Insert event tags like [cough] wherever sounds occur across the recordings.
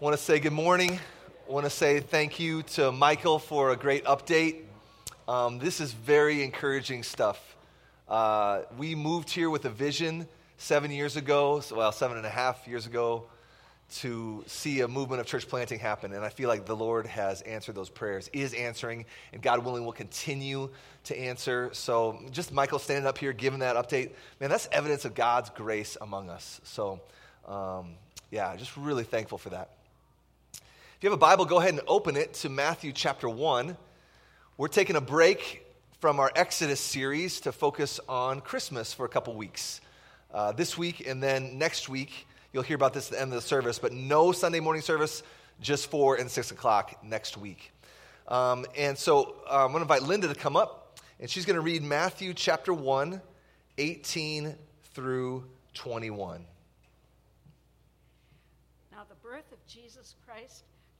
want to say good morning. I want to say thank you to Michael for a great update. Um, this is very encouraging stuff. Uh, we moved here with a vision seven years ago, so, well, seven and a half years ago, to see a movement of church planting happen. And I feel like the Lord has answered those prayers, is answering, and God willing will continue to answer. So just Michael standing up here giving that update, man, that's evidence of God's grace among us. So, um, yeah, just really thankful for that. If you have a Bible, go ahead and open it to Matthew chapter 1. We're taking a break from our Exodus series to focus on Christmas for a couple weeks. Uh, this week and then next week, you'll hear about this at the end of the service, but no Sunday morning service, just 4 and 6 o'clock next week. Um, and so uh, I'm going to invite Linda to come up, and she's going to read Matthew chapter 1, 18 through 21. Now, the birth of Jesus Christ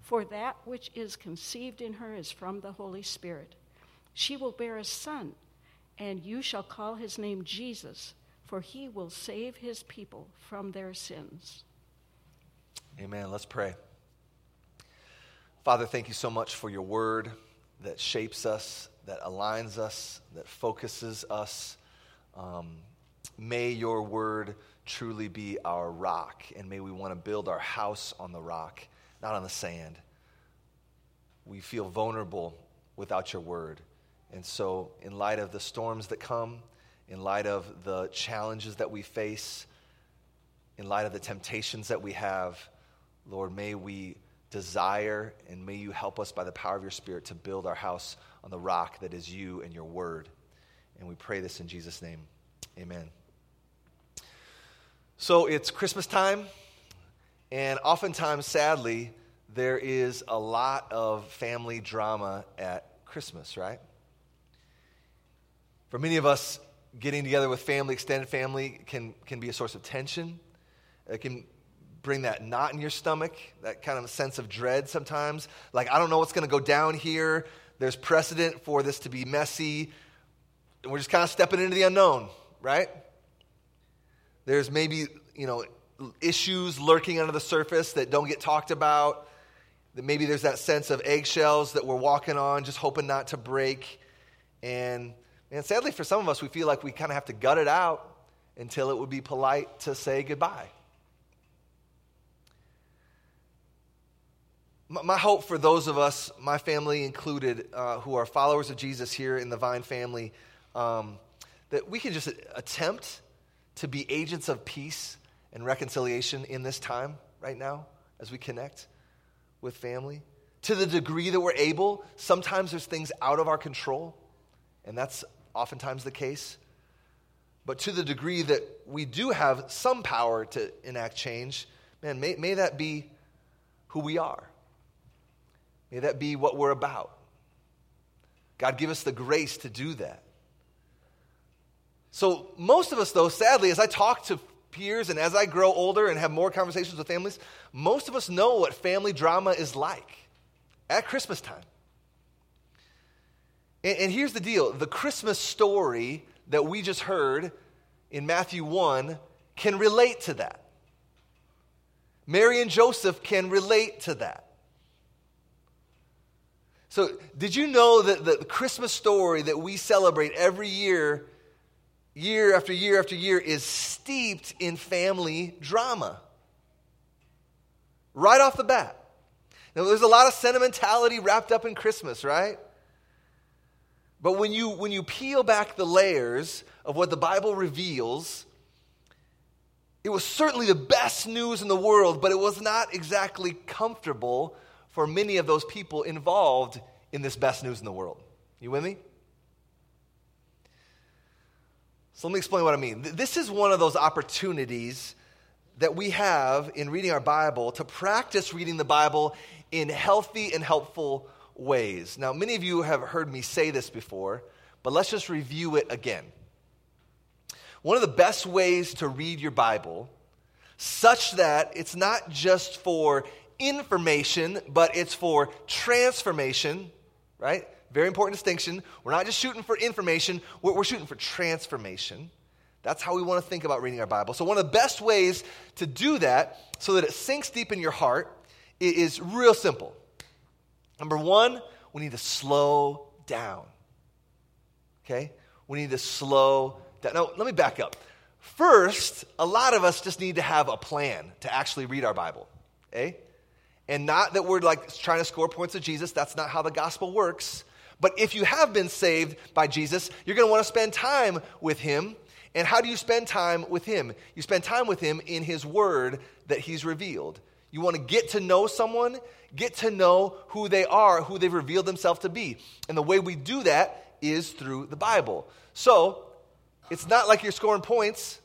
for that which is conceived in her is from the Holy Spirit. She will bear a son, and you shall call his name Jesus, for he will save his people from their sins. Amen. Let's pray. Father, thank you so much for your word that shapes us, that aligns us, that focuses us. Um, may your word truly be our rock, and may we want to build our house on the rock not on the sand. We feel vulnerable without your word. And so, in light of the storms that come, in light of the challenges that we face, in light of the temptations that we have, Lord, may we desire and may you help us by the power of your Spirit to build our house on the rock that is you and your word. And we pray this in Jesus' name. Amen. So it's Christmas time. And oftentimes, sadly, there is a lot of family drama at Christmas, right? For many of us, getting together with family, extended family, can, can be a source of tension. It can bring that knot in your stomach, that kind of sense of dread sometimes. Like, I don't know what's going to go down here. There's precedent for this to be messy. And we're just kind of stepping into the unknown, right? There's maybe, you know, issues lurking under the surface that don't get talked about. That maybe there's that sense of eggshells that we're walking on, just hoping not to break. And, and sadly, for some of us, we feel like we kind of have to gut it out until it would be polite to say goodbye. My hope for those of us, my family included, uh, who are followers of Jesus here in the Vine family, um, that we can just attempt to be agents of peace and reconciliation in this time right now as we connect with family. To the degree that we're able, sometimes there's things out of our control, and that's oftentimes the case. But to the degree that we do have some power to enact change, man, may, may that be who we are. May that be what we're about. God, give us the grace to do that. So, most of us, though, sadly, as I talk to peers and as I grow older and have more conversations with families, most of us know what family drama is like at Christmas time. And, and here's the deal the Christmas story that we just heard in Matthew 1 can relate to that. Mary and Joseph can relate to that. So, did you know that the Christmas story that we celebrate every year year after year after year is steeped in family drama. Right off the bat. Now, there's a lot of sentimentality wrapped up in Christmas, right? But when you, when you peel back the layers of what the Bible reveals, it was certainly the best news in the world, but it was not exactly comfortable for many of those people involved in this best news in the world. You with me? So let me explain what I mean. This is one of those opportunities that we have in reading our Bible to practice reading the Bible in healthy and helpful ways. Now, many of you have heard me say this before, but let's just review it again. One of the best ways to read your Bible, such that it's not just for information, but it's for transformation, right? Very important distinction. We're not just shooting for information, we're, we're shooting for transformation. That's how we want to think about reading our Bible. So, one of the best ways to do that so that it sinks deep in your heart is real simple. Number one, we need to slow down. Okay? We need to slow down. Now, let me back up. First, a lot of us just need to have a plan to actually read our Bible. Okay? And not that we're like trying to score points of Jesus. That's not how the gospel works. But if you have been saved by Jesus, you're going to want to spend time with him and how do you spend time with Him? You spend time with Him in His Word that He's revealed. You want to get to know someone, get to know who they are, who they've revealed themselves to be. And the way we do that is through the Bible. So, it's not like you're scoring points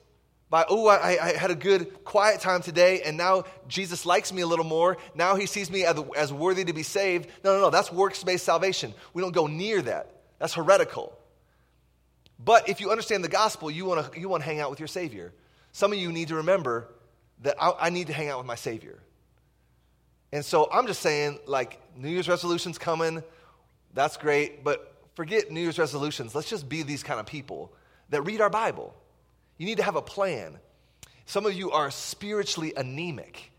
by, oh, I, I, had a good quiet time today, and now Jesus likes me a little more. Now he sees me as, as worthy to be saved. No, no, no. That's works based salvation. We don't go near that. That's heretical. But if you understand the gospel, you want to you want to hang out with your Savior. Some of you need to remember that I, I need to hang out with my Savior. And so I'm just saying, like, New Year's resolutions coming, that's great, but forget New Year's resolutions. Let's just be these kind of people that read our Bible. You need to have a plan. Some of you are spiritually anemic.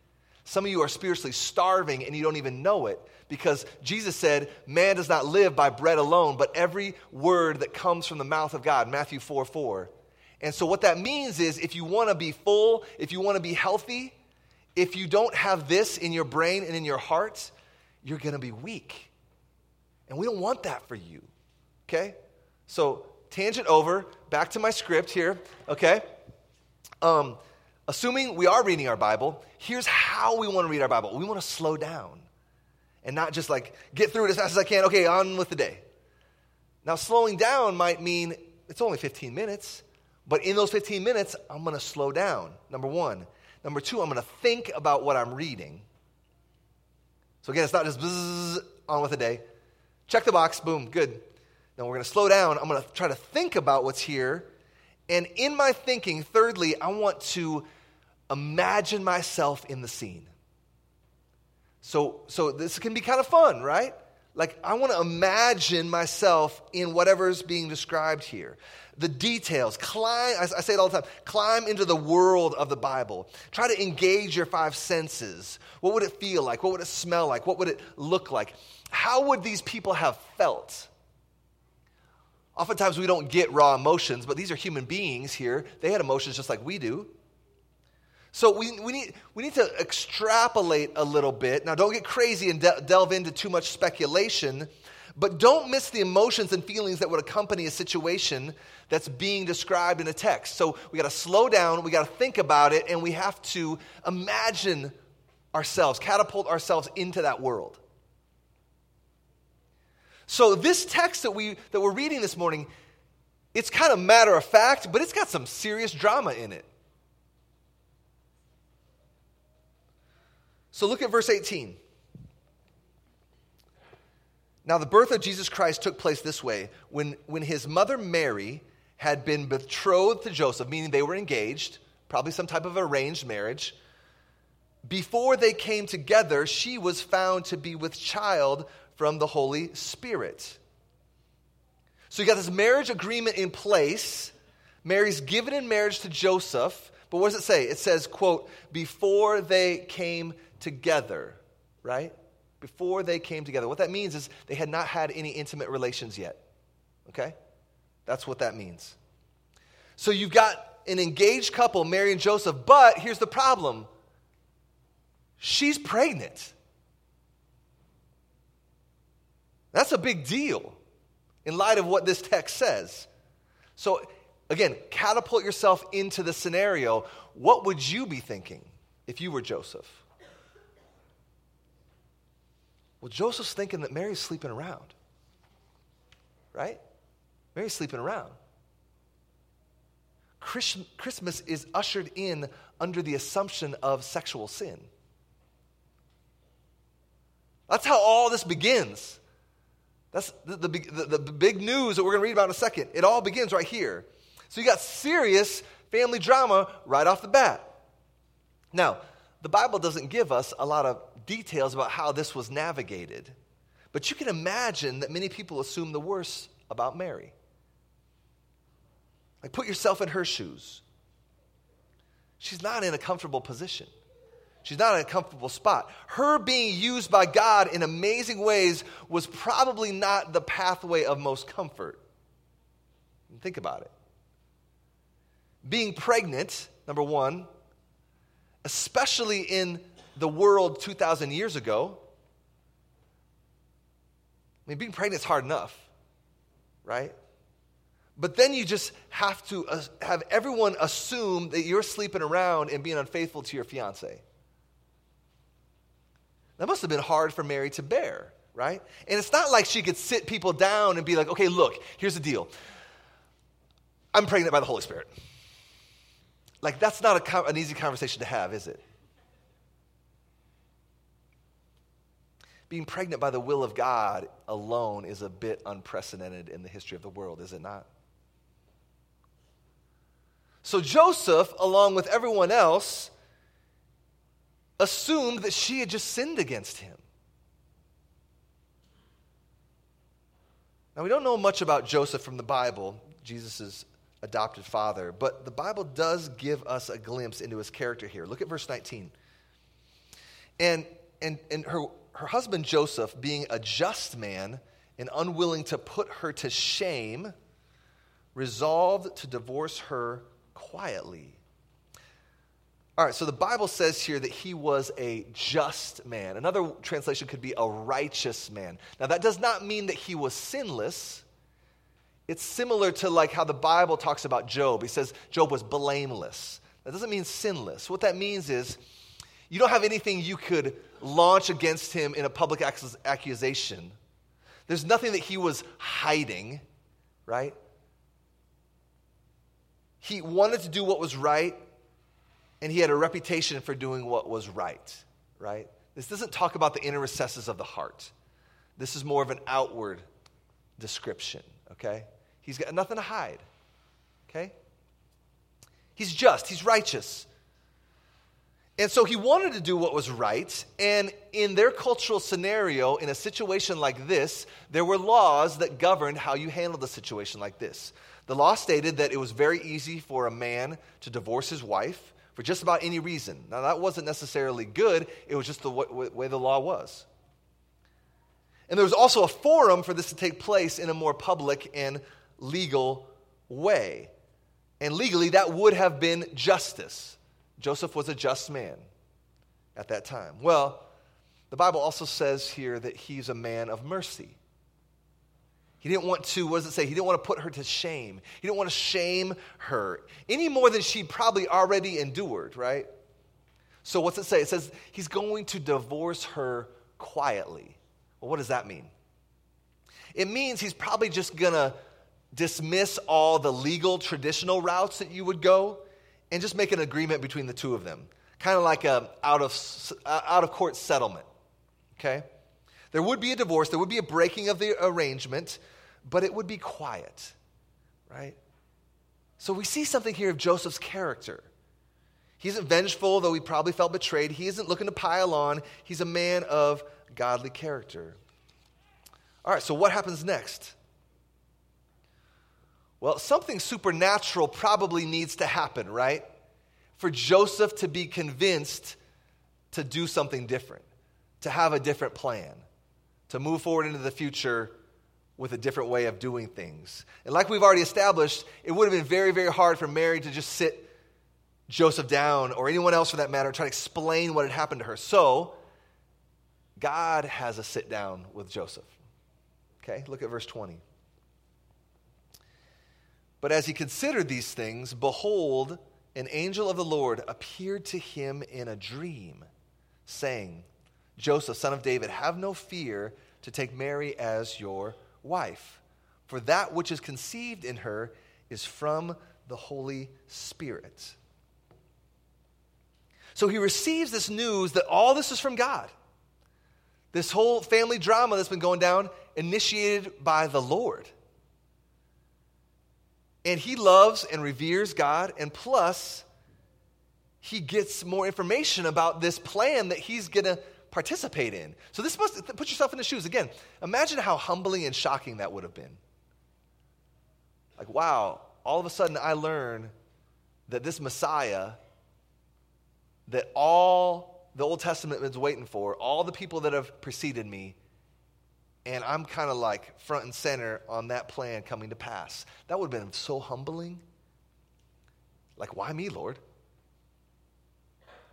Some of you are spiritually starving and you don't even know it because Jesus said, Man does not live by bread alone, but every word that comes from the mouth of God, Matthew 4 4. And so, what that means is if you want to be full, if you want to be healthy, if you don't have this in your brain and in your heart, you're going to be weak. And we don't want that for you. Okay? So, tangent over, back to my script here. Okay? Um, assuming we are reading our Bible, here's how we want to read our Bible we want to slow down and not just like get through it as fast as I can. Okay, on with the day. Now, slowing down might mean it's only 15 minutes, but in those 15 minutes, I'm going to slow down, number one. Number two, I'm going to think about what I'm reading. So, again, it's not just bzzz, on with the day. Check the box, boom, good. Now we're going to slow down. I'm going to try to think about what's here. And in my thinking, thirdly, I want to imagine myself in the scene. So, so this can be kind of fun, right? Like, I want to imagine myself in whatever's being described here. The details, climb, I say it all the time, climb into the world of the Bible. Try to engage your five senses. What would it feel like? What would it smell like? What would it look like? How would these people have felt? Oftentimes we don't get raw emotions, but these are human beings here. They had emotions just like we do. So we, we, need, we need to extrapolate a little bit. Now, don't get crazy and de- delve into too much speculation, but don't miss the emotions and feelings that would accompany a situation that's being described in a text. So we got to slow down, we got to think about it, and we have to imagine ourselves, catapult ourselves into that world. So this text that, we, that we're reading this morning, it's kind of matter of fact, but it's got some serious drama in it. So look at verse 18. Now, the birth of Jesus Christ took place this way. When, when his mother Mary had been betrothed to Joseph, meaning they were engaged, probably some type of arranged marriage, before they came together, she was found to be with child from the Holy Spirit. So you got this marriage agreement in place. Mary's given in marriage to Joseph. But what does it say? It says, quote, before they came together, right? Before they came together. What that means is they had not had any intimate relations yet. Okay? That's what that means. So you've got an engaged couple, Mary and Joseph, but here's the problem she's pregnant. That's a big deal in light of what this text says. So, again, catapult yourself into the scenario. What would you be thinking if you were Joseph? Well, Joseph's thinking that Mary's sleeping around, right? Mary's sleeping around. Christmas is ushered in under the assumption of sexual sin. That's how all this begins. That's the, the, the, the big news that we're going to read about in a second. It all begins right here. So you got serious family drama right off the bat. Now, the Bible doesn't give us a lot of details about how this was navigated, but you can imagine that many people assume the worst about Mary. Like, put yourself in her shoes. She's not in a comfortable position. She's not in a comfortable spot. Her being used by God in amazing ways was probably not the pathway of most comfort. Think about it. Being pregnant, number one, especially in the world 2,000 years ago, I mean, being pregnant is hard enough, right? But then you just have to uh, have everyone assume that you're sleeping around and being unfaithful to your fiance. That must have been hard for Mary to bear, right? And it's not like she could sit people down and be like, okay, look, here's the deal. I'm pregnant by the Holy Spirit. Like, that's not a, an easy conversation to have, is it? Being pregnant by the will of God alone is a bit unprecedented in the history of the world, is it not? So Joseph, along with everyone else, assumed that she had just sinned against him. Now, we don't know much about Joseph from the Bible, Jesus' adopted father, but the Bible does give us a glimpse into his character here. Look at verse 19. And, and, and her, her husband Joseph, being a just man and unwilling to put her to shame, resolved to divorce her quietly. All right, so the Bible says here that he was a just man. Another translation could be a righteous man. Now, that does not mean that he was sinless. It's similar to like how the Bible talks about Job. He says Job was blameless. That doesn't mean sinless. What that means is you don't have anything you could launch against him in a public accusation. There's nothing that he was hiding, right? He wanted to do what was right, and he had a reputation for doing what was right, right? This doesn't talk about the inner recesses of the heart. This is more of an outward description, okay? He's got nothing to hide, okay? He's just, he's righteous. And so he wanted to do what was right. And in their cultural scenario, in a situation like this, there were laws that governed how you handled a situation like this. The law stated that it was very easy for a man to divorce his wife for just about any reason. Now, that wasn't necessarily good, it was just the way the law was. And there was also a forum for this to take place in a more public and legal way. And legally, that would have been justice. Joseph was a just man at that time. Well, the Bible also says here that he's a man of mercy. He didn't want to, what does it say? He didn't want to put her to shame. He didn't want to shame her any more than she probably already endured, right? So what's it say? It says he's going to divorce her quietly. Well, what does that mean? It means he's probably just to dismiss all the legal traditional routes that you would go and just make an agreement between the two of them. Kind of like a out of, uh, out of court settlement. Okay? There would be a divorce, there would be a breaking of the arrangement, but it would be quiet, right? So we see something here of Joseph's character. He isn't vengeful, though he probably felt betrayed. He isn't looking to pile on. He's a man of godly character. All right, so what happens next? Well, something supernatural probably needs to happen, right? For Joseph to be convinced to do something different, to have a different plan, to move forward into the future with a different way of doing things. And like we've already established, it would have been very, very hard for Mary to just sit Joseph down, or anyone else for that matter, try to explain what had happened to her. So, God has a sit down with Joseph. Okay, look at verse 20. But as he considered these things, behold, an angel of the Lord appeared to him in a dream, saying, Joseph, son of David, have no fear to take Mary as your wife, for that which is conceived in her is from the Holy Spirit. So he receives this news that all this is from God. This whole family drama that's been going down, initiated by the Lord. And he loves and reveres God, and plus, he gets more information about this plan that he's going to participate in. So, this must put yourself in the shoes. Again, imagine how humbling and shocking that would have been. Like, wow, all of a sudden I learn that this Messiah, that all the Old Testament is waiting for, all the people that have preceded me, and I'm kind of like front and center on that plan coming to pass. That would have been so humbling. Like, why me, Lord?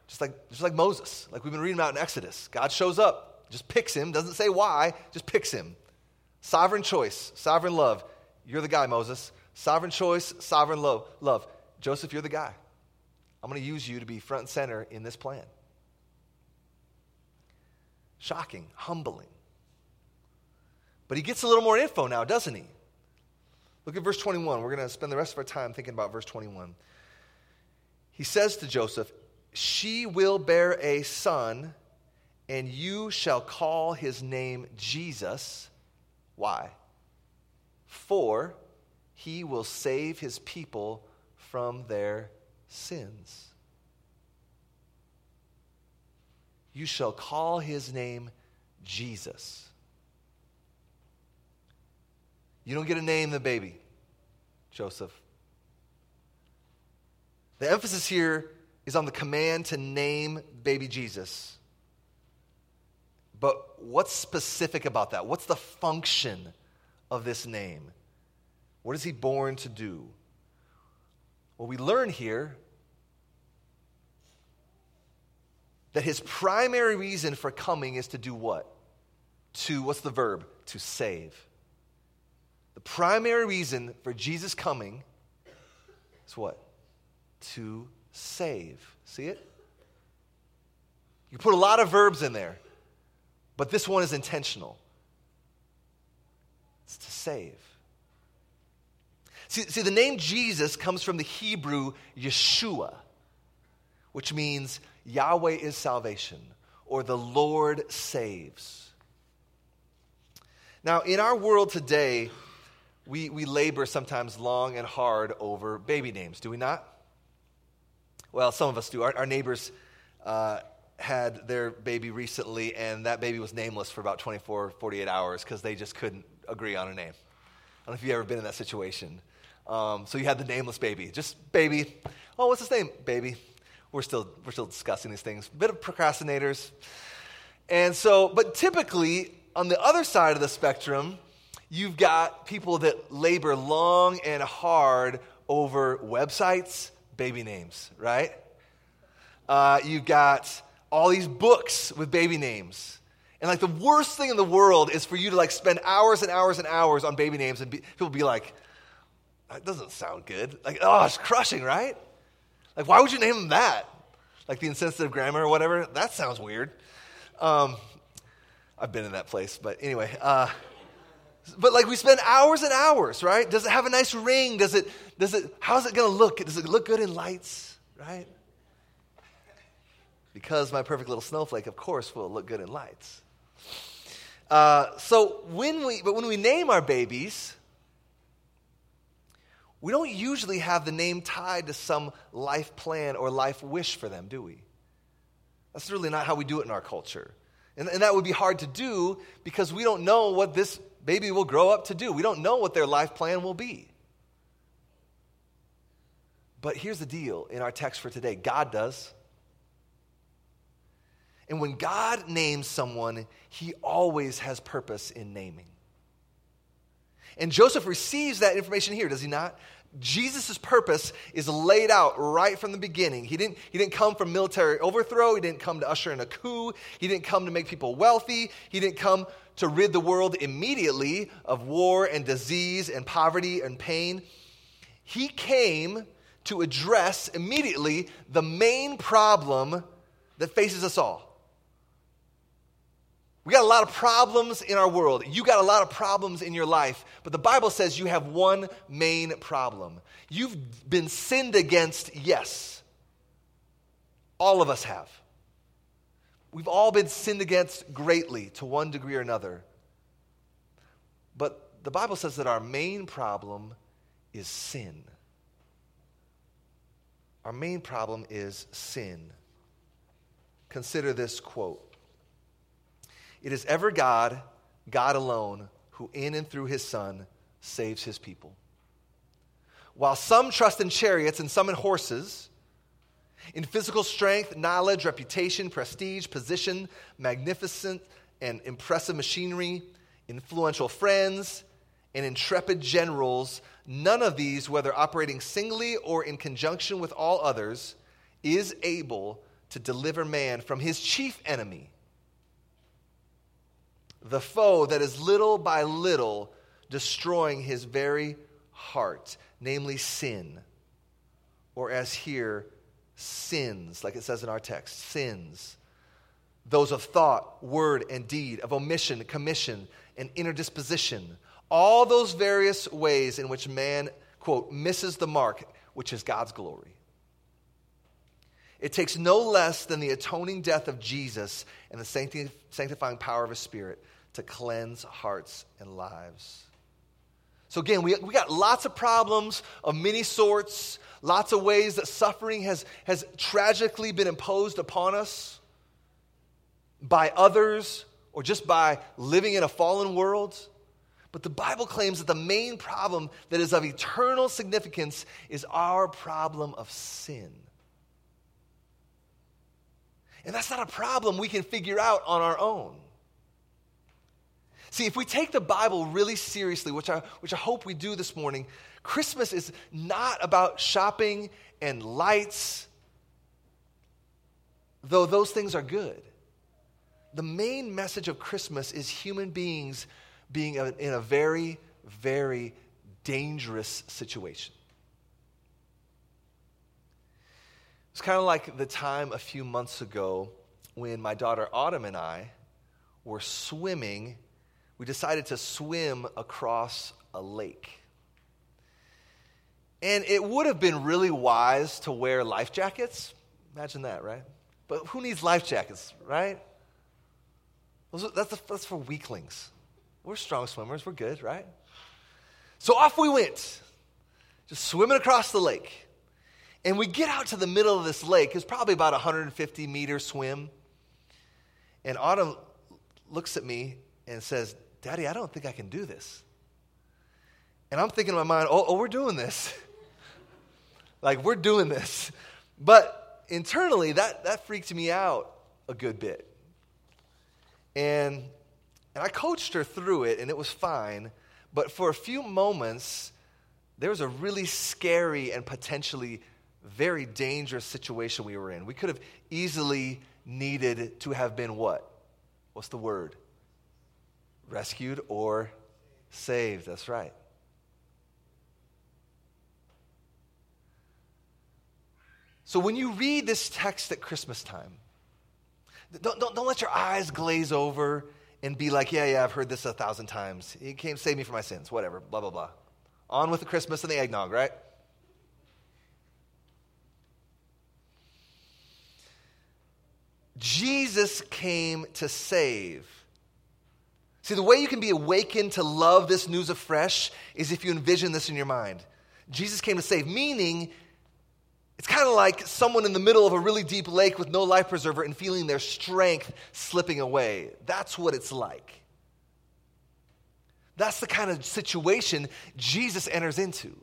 Just like, just like Moses, like we've been reading about in Exodus. God shows up, just picks him, doesn't say why, just picks him. Sovereign choice, sovereign love. You're the guy, Moses. Sovereign choice, sovereign love. love. Joseph, you're the guy. I'm going to use you to be front and center in this plan. Shocking, humbling. But he gets a little more info now, doesn't he? Look at verse 21. We're going to spend the rest of our time thinking about verse 21. He says to Joseph, She will bear a son, and you shall call his name Jesus. Why? For he will save his people from their sins. You shall call his name Jesus. You don't get to name the baby, Joseph. The emphasis here is on the command to name baby Jesus. But what's specific about that? What's the function of this name? What is he born to do? Well, we learn here that his primary reason for coming is to do what? To, what's the verb? To save. The primary reason for Jesus coming is what? To save. See it? You put a lot of verbs in there, but this one is intentional. It's to save. See, see, the name Jesus comes from the Hebrew Yeshua, which means Yahweh is salvation or the Lord saves. Now, in our world today, we, we labor sometimes long and hard over baby names, do we not? Well, some of us do. Our, our neighbors uh, had their baby recently, and that baby was nameless for about 24, 48 hours because they just couldn't agree on a name. I don't know if you've ever been in that situation. Um, so you had the nameless baby, just baby. Oh, what's his name? Baby. We're still, we're still discussing these things. Bit of procrastinators. And so, but typically, on the other side of the spectrum, you've got people that labor long and hard over websites, baby names, right? Uh, you've got all these books with baby names. And like the worst thing in the world is for you to like spend hours and hours and hours on baby names and be, people be like, that doesn't sound good. Like, oh, it's crushing, right? Like, why would you name them that? Like the insensitive grammar or whatever? That sounds weird. Um, I've been in that place, but anyway. Uh, but like we spend hours and hours, right? Does it have a nice ring? Does it, does it, how's it going to look? Does it look good in lights, right? Because my perfect little snowflake, of course, will look good in lights. Uh, so when we, but when we name our babies, we don't usually have the name tied to some life plan or life wish for them, do we? That's really not how we do it in our culture. And, and that would be hard to do because we don't know what this baby will grow up to do. We don't know what their life plan will be. But here's the deal in our text for today God does. And when God names someone, he always has purpose in naming. And Joseph receives that information here, does he not? Jesus' purpose is laid out right from the beginning. He didn't, he didn't come from military overthrow. He didn't come to usher in a coup. He didn't come to make people wealthy. He didn't come to rid the world immediately of war and disease and poverty and pain. He came to address immediately the main problem that faces us all We got a lot of problems in our world. You got a lot of problems in your life. But the Bible says you have one main problem. You've been sinned against, yes. All of us have. We've all been sinned against greatly to one degree or another. But the Bible says that our main problem is sin. Our main problem is sin. Consider this quote it is ever God, God alone, who in and through his Son saves his people. While some trust in chariots and some in horses, in physical strength, knowledge, reputation, prestige, position, magnificent and impressive machinery, influential friends, and intrepid generals, none of these, whether operating singly or in conjunction with all others, is able to deliver man from his chief enemy, the foe that is little by little destroying his very heart, namely sin, or as here, sins, like it says in our text, sins. Those of thought, word, and deed, of omission, commission, and inner disposition. All those various ways in which man, quote, misses the mark, which is God's glory. It takes no less than the atoning death of Jesus and the sanctifying power of his Spirit to cleanse hearts and lives. So, again, we, we got lots of problems of many sorts, lots of ways that suffering has, has tragically been imposed upon us by others or just by living in a fallen world. But the Bible claims that the main problem that is of eternal significance is our problem of sin. And that's not a problem we can figure out on our own. See, if we take the Bible really seriously, which I, which I hope we do this morning, Christmas is not about shopping and lights, though those things are good. The main message of Christmas is human beings being in a very, very dangerous situation. It's kind of like the time a few months ago when my daughter Autumn and I were swimming we decided to swim across a lake. And it would have been really wise to wear life jackets. Imagine that, right? But who needs life jackets, right? That's, that's for weaklings. We're strong swimmers. We're good, right? So off we went, just swimming across the lake. And we get out to the middle of this lake. It's probably about a 150 meter swim. And Autumn looks at me and says, Daddy, I don't think I can do this. And I'm thinking in my mind, oh, oh we're doing this. [laughs] like, we're doing this. But internally, that, that freaked me out a good bit. And, and I coached her through it, and it was fine. But for a few moments, there was a really scary and potentially very dangerous situation we were in. We could have easily needed to have been what? What's the word? Rescued or saved. That's right. So when you read this text at Christmas time, don't, don't, don't let your eyes glaze over and be like, yeah, yeah, I've heard this a thousand times. He came save me from my sins, whatever, blah, blah, blah. On with the Christmas and the eggnog, right? Jesus came to save. See, the way you can be awakened to love this news afresh is if you envision this in your mind. Jesus came to save, meaning it's kind of like someone in the middle of a really deep lake with no life preserver and feeling their strength slipping away. That's what it's like. That's the kind of situation Jesus enters into.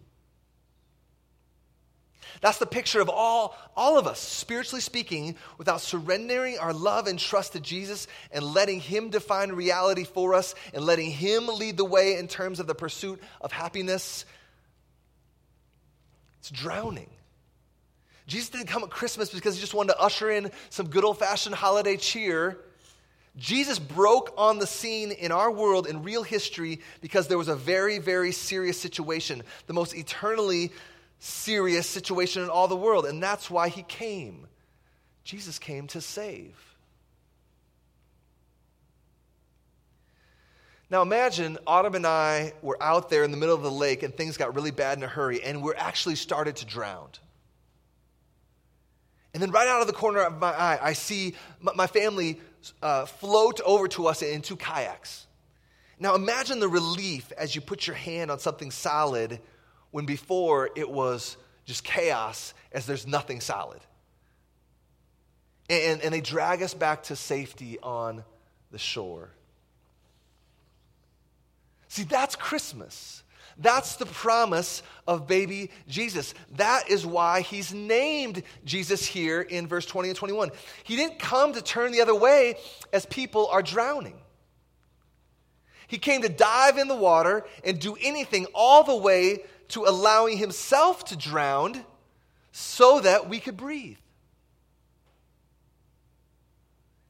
That's the picture of all, all of us, spiritually speaking, without surrendering our love and trust to Jesus and letting Him define reality for us and letting Him lead the way in terms of the pursuit of happiness. It's drowning. Jesus didn't come at Christmas because he just wanted to usher in some good old fashioned holiday cheer. Jesus broke on the scene in our world in real history because there was a very, very serious situation, the most eternally serious situation in all the world, and that's why he came. Jesus came to save. Now imagine Autumn and I were out there in the middle of the lake and things got really bad in a hurry and we're actually started to drown. And then right out of the corner of my eye, I see my family uh, float over to us in two kayaks. Now imagine the relief as you put your hand on something solid when before it was just chaos as there's nothing solid. And, and they drag us back to safety on the shore. See, that's Christmas. That's the promise of baby Jesus. That is why he's named Jesus here in verse 20 and 21. He didn't come to turn the other way as people are drowning. He came to dive in the water and do anything all the way to allowing himself to drown so that we could breathe.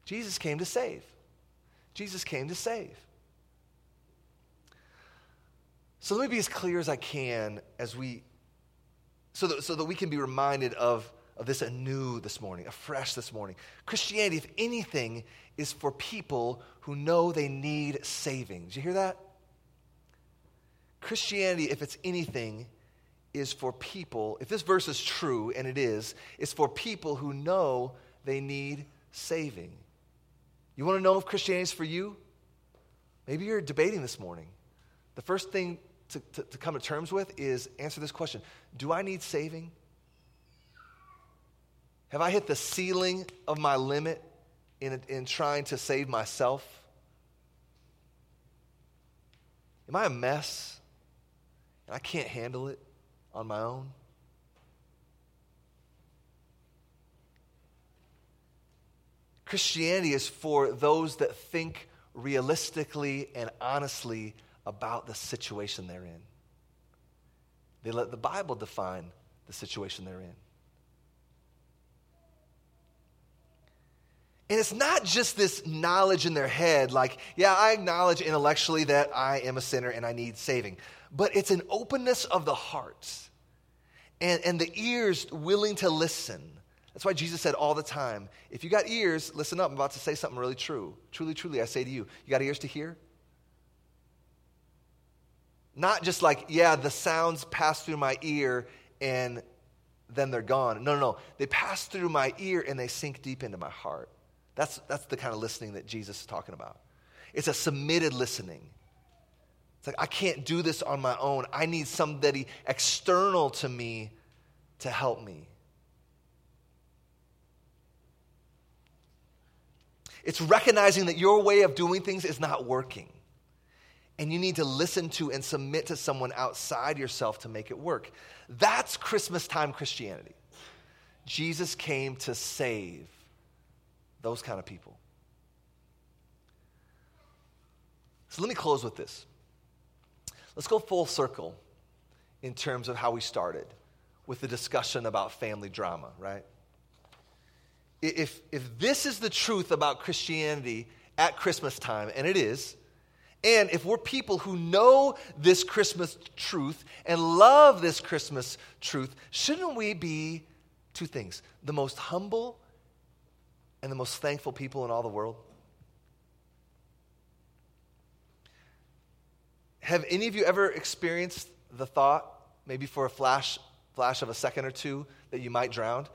Jesus came to save. Jesus came to save. So let me be as clear as I can as we, so that, so that we can be reminded of, of this anew this morning, afresh this morning. Christianity, if anything, is for people who know they need saving. Did you hear that? Christianity, if it's anything, is for people, if this verse is true, and it is, it's for people who know they need saving. You want to know if Christianity is for you? Maybe you're debating this morning. The first thing to, to, to come to terms with is answer this question Do I need saving? Have I hit the ceiling of my limit in, in trying to save myself? Am I a mess I can't handle it on my own? Christianity is for those that think realistically and honestly about the situation they're in. They let the Bible define the situation they're in. And it's not just this knowledge in their head, like, yeah, I acknowledge intellectually that I am a sinner and I need saving. But it's an openness of the heart and, and the ears willing to listen. That's why Jesus said all the time if you got ears, listen up. I'm about to say something really true. Truly, truly, I say to you, you got ears to hear? Not just like, yeah, the sounds pass through my ear and then they're gone. No, no, no. They pass through my ear and they sink deep into my heart. That's, that's the kind of listening that Jesus is talking about. It's a submitted listening. It's like, I can't do this on my own. I need somebody external to me to help me. It's recognizing that your way of doing things is not working. And you need to listen to and submit to someone outside yourself to make it work. That's Christmas time Christianity. Jesus came to save those kind of people. So let me close with this. Let's go full circle in terms of how we started with the discussion about family drama, right? If, if this is the truth about Christianity at Christmas time, and it is, and if we're people who know this Christmas truth and love this Christmas truth, shouldn't we be two things? The most humble and the most thankful people in all the world? Have any of you ever experienced the thought, maybe for a flash, flash of a second or two, that you might drown?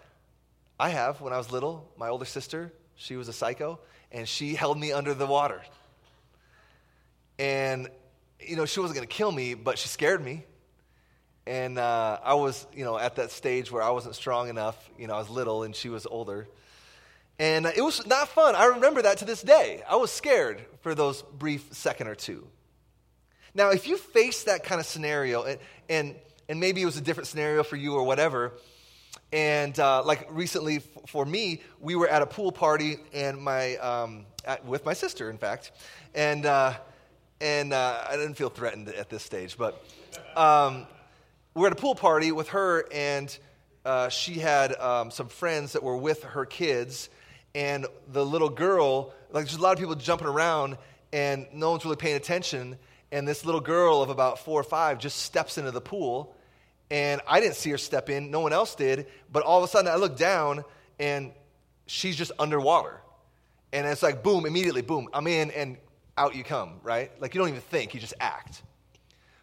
I have. When I was little, my older sister, she was a psycho, and she held me under the water. And, you know, she wasn't going to kill me, but she scared me. And uh, I was, you know, at that stage where I wasn't strong enough. You know, I was little and she was older. And it was not fun. I remember that to this day. I was scared for those brief second or two. Now, if you face that kind of scenario, and, and, and maybe it was a different scenario for you or whatever, and uh, like recently f- for me, we were at a pool party and my, um, at, with my sister, in fact, and, uh, and uh, I didn't feel threatened at this stage, but um, we were at a pool party with her, and uh, she had um, some friends that were with her kids, and the little girl, like there's a lot of people jumping around, and no one's really paying attention. And this little girl of about four or five just steps into the pool, and I didn't see her step in. No one else did. But all of a sudden, I look down, and she's just underwater. And it's like, boom, immediately, boom, I'm in, and out you come, right? Like you don't even think, you just act.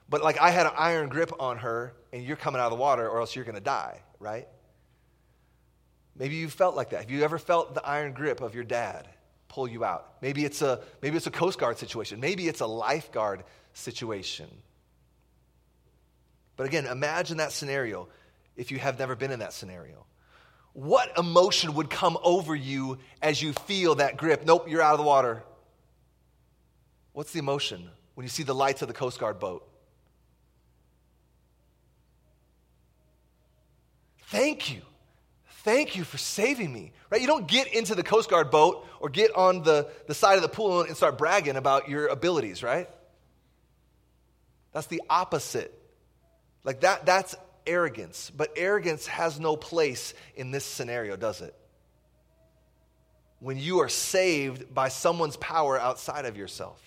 But like I had an iron grip on her, and you're coming out of the water, or else you're going to die, right? Maybe you felt like that. Have you ever felt the iron grip of your dad pull you out? Maybe it's a maybe it's a Coast Guard situation. Maybe it's a lifeguard situation. But again, imagine that scenario if you have never been in that scenario. What emotion would come over you as you feel that grip? Nope, you're out of the water. What's the emotion when you see the lights of the Coast Guard boat? Thank you. Thank you for saving me. Right? You don't get into the Coast Guard boat or get on the, the side of the pool and start bragging about your abilities, right? That's the opposite. Like that, that's arrogance. But arrogance has no place in this scenario, does it? When you are saved by someone's power outside of yourself.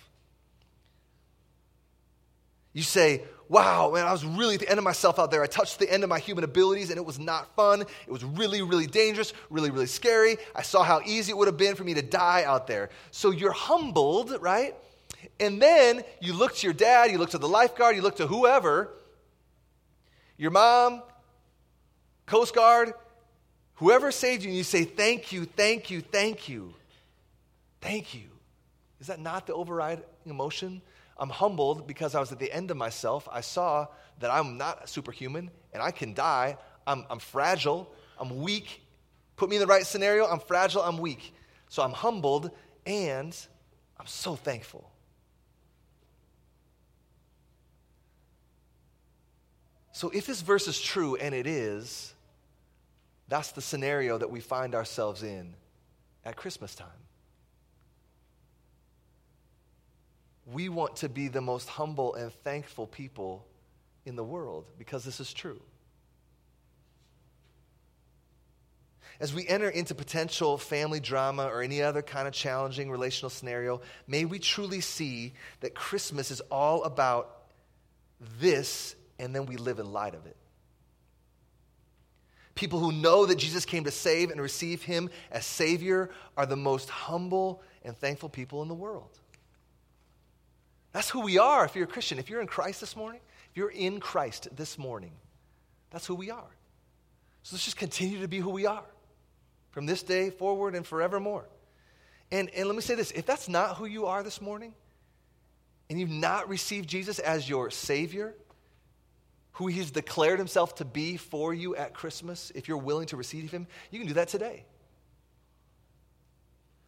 You say, wow, man, I was really at the end of myself out there. I touched the end of my human abilities and it was not fun. It was really, really dangerous, really, really scary. I saw how easy it would have been for me to die out there. So you're humbled, right? And then you look to your dad, you look to the lifeguard, you look to whoever, your mom, Coast Guard, whoever saved you, and you say, Thank you, thank you, thank you. Thank you. Is that not the overriding emotion? I'm humbled because I was at the end of myself. I saw that I'm not superhuman and I can die. I'm, I'm fragile. I'm weak. Put me in the right scenario. I'm fragile. I'm weak. So I'm humbled and I'm so thankful. So, if this verse is true, and it is, that's the scenario that we find ourselves in at Christmas time. We want to be the most humble and thankful people in the world because this is true. As we enter into potential family drama or any other kind of challenging relational scenario, may we truly see that Christmas is all about this and then we live in light of it. People who know that Jesus came to save and receive him as Savior are the most humble and thankful people in the world. That's who we are if you're a Christian. If you're in Christ this morning, if you're in Christ this morning, that's who we are. So let's just continue to be who we are from this day forward and forevermore. And, and let me say this if that's not who you are this morning, and you've not received Jesus as your Savior, who he's declared himself to be for you at Christmas, if you're willing to receive him, you can do that today.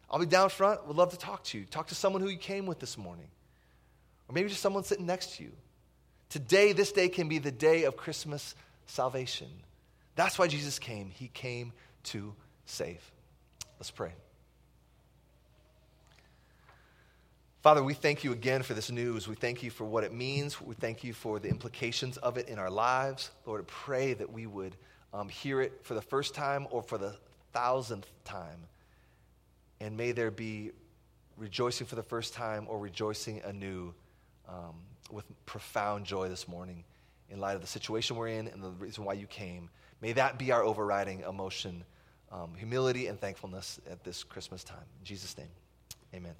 I'll be down front, would love to talk to you. Talk to someone who you came with this morning, or maybe just someone sitting next to you. Today, this day can be the day of Christmas salvation. That's why Jesus came. He came to save. Let's pray. Father, we thank you again for this news. We thank you for what it means. We thank you for the implications of it in our lives. Lord, I pray that we would um, hear it for the first time or for the thousandth time. And may there be rejoicing for the first time or rejoicing anew um, with profound joy this morning in light of the situation we're in and the reason why you came. May that be our overriding emotion, um, humility and thankfulness at this Christmas time. In Jesus' name, amen.